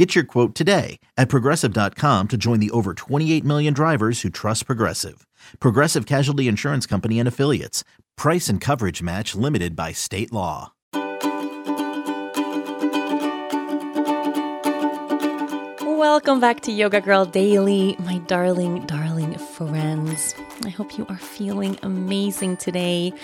Get your quote today at progressive.com to join the over 28 million drivers who trust Progressive. Progressive Casualty Insurance Company and Affiliates. Price and coverage match limited by state law. Welcome back to Yoga Girl Daily, my darling, darling friends. I hope you are feeling amazing today,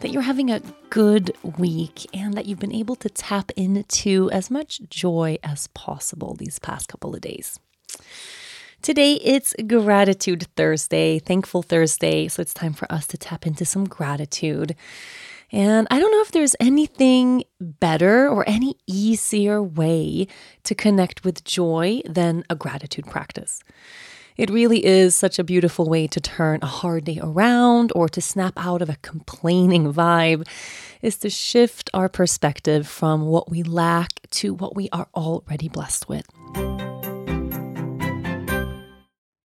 that you're having a good week, and that you've been able to tap into as much joy as possible these past couple of days. Today it's Gratitude Thursday, Thankful Thursday, so it's time for us to tap into some gratitude. And I don't know if there's anything better or any easier way to connect with joy than a gratitude practice. It really is such a beautiful way to turn a hard day around or to snap out of a complaining vibe is to shift our perspective from what we lack to what we are already blessed with.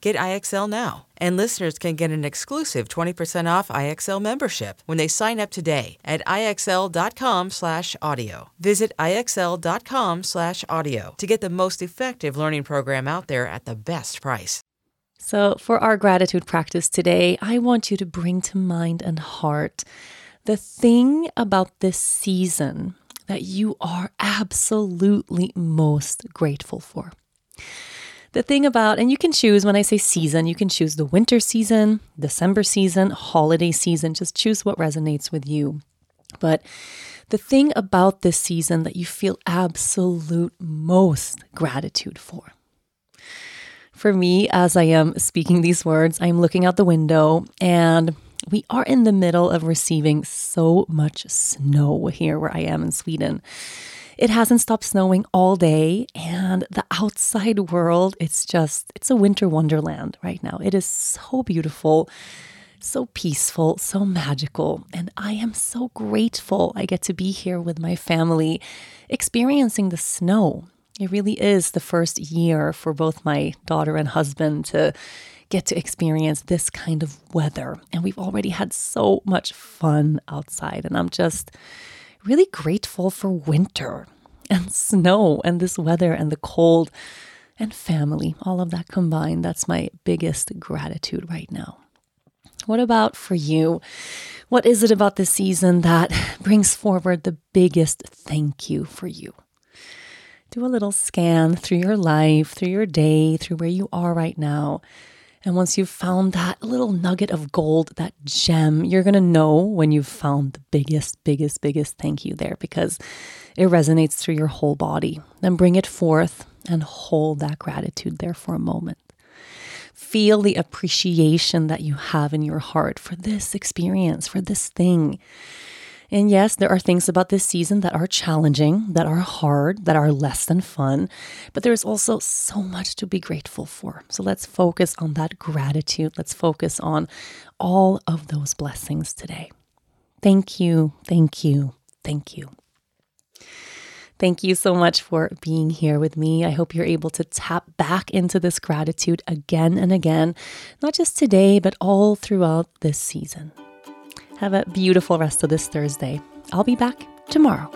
Get IXL now. And listeners can get an exclusive 20% off IXL membership when they sign up today at IXL.com/audio. Visit IXL.com/audio to get the most effective learning program out there at the best price. So, for our gratitude practice today, I want you to bring to mind and heart the thing about this season that you are absolutely most grateful for. The thing about, and you can choose when I say season, you can choose the winter season, December season, holiday season, just choose what resonates with you. But the thing about this season that you feel absolute most gratitude for. For me, as I am speaking these words, I'm looking out the window and we are in the middle of receiving so much snow here where I am in Sweden. It hasn't stopped snowing all day, and the outside world, it's just, it's a winter wonderland right now. It is so beautiful, so peaceful, so magical. And I am so grateful I get to be here with my family experiencing the snow. It really is the first year for both my daughter and husband to get to experience this kind of weather. And we've already had so much fun outside. And I'm just really grateful for winter and snow and this weather and the cold and family. All of that combined, that's my biggest gratitude right now. What about for you? What is it about this season that brings forward the biggest thank you for you? Do a little scan through your life, through your day, through where you are right now. And once you've found that little nugget of gold, that gem, you're going to know when you've found the biggest, biggest, biggest thank you there because it resonates through your whole body. Then bring it forth and hold that gratitude there for a moment. Feel the appreciation that you have in your heart for this experience, for this thing. And yes, there are things about this season that are challenging, that are hard, that are less than fun, but there's also so much to be grateful for. So let's focus on that gratitude. Let's focus on all of those blessings today. Thank you, thank you, thank you. Thank you so much for being here with me. I hope you're able to tap back into this gratitude again and again, not just today, but all throughout this season. Have a beautiful rest of this Thursday. I'll be back tomorrow.